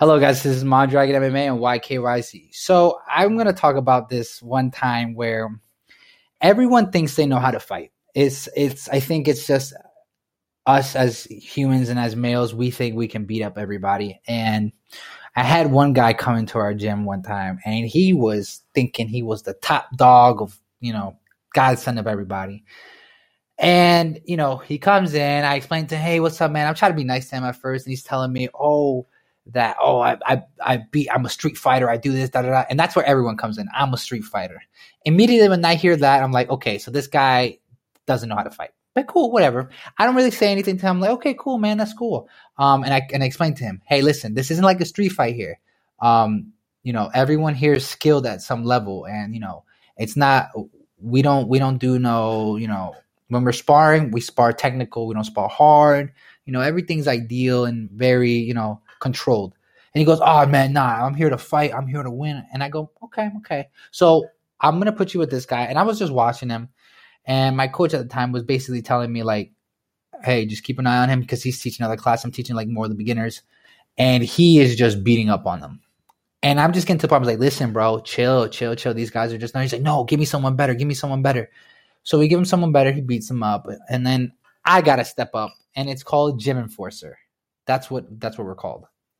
Hello, guys. This is Mondragon MMA and YKYC. So I'm going to talk about this one time where everyone thinks they know how to fight. It's, it's. I think it's just us as humans and as males. We think we can beat up everybody. And I had one guy come into our gym one time, and he was thinking he was the top dog of you know godson of everybody. And you know, he comes in. I explained to him, "Hey, what's up, man?" I'm trying to be nice to him at first, and he's telling me, "Oh." That oh I I I beat I'm a street fighter I do this da da da. And that's where everyone comes in. I'm a street fighter. Immediately when I hear that I'm like okay so this guy doesn't know how to fight. But cool whatever. I don't really say anything to him. I'm like okay cool man that's cool. Um and I and I explained to him hey listen this isn't like a street fight here. Um you know everyone here is skilled at some level. And you know it's not we don't we don't do no you know when we're sparring we spar technical. We don't spar hard. You know everything's ideal and very you know controlled. And he goes, Oh man, nah, I'm here to fight. I'm here to win. And I go, Okay, okay. So I'm gonna put you with this guy. And I was just watching him. And my coach at the time was basically telling me, like, hey, just keep an eye on him because he's teaching another class. I'm teaching like more of the beginners. And he is just beating up on them. And I'm just getting to the point. I was like, listen, bro, chill, chill, chill. These guys are just. No, he's like, no, give me someone better. Give me someone better. So we give him someone better. He beats him up, and then I gotta step up, and it's called gym enforcer. That's what that's what we're called.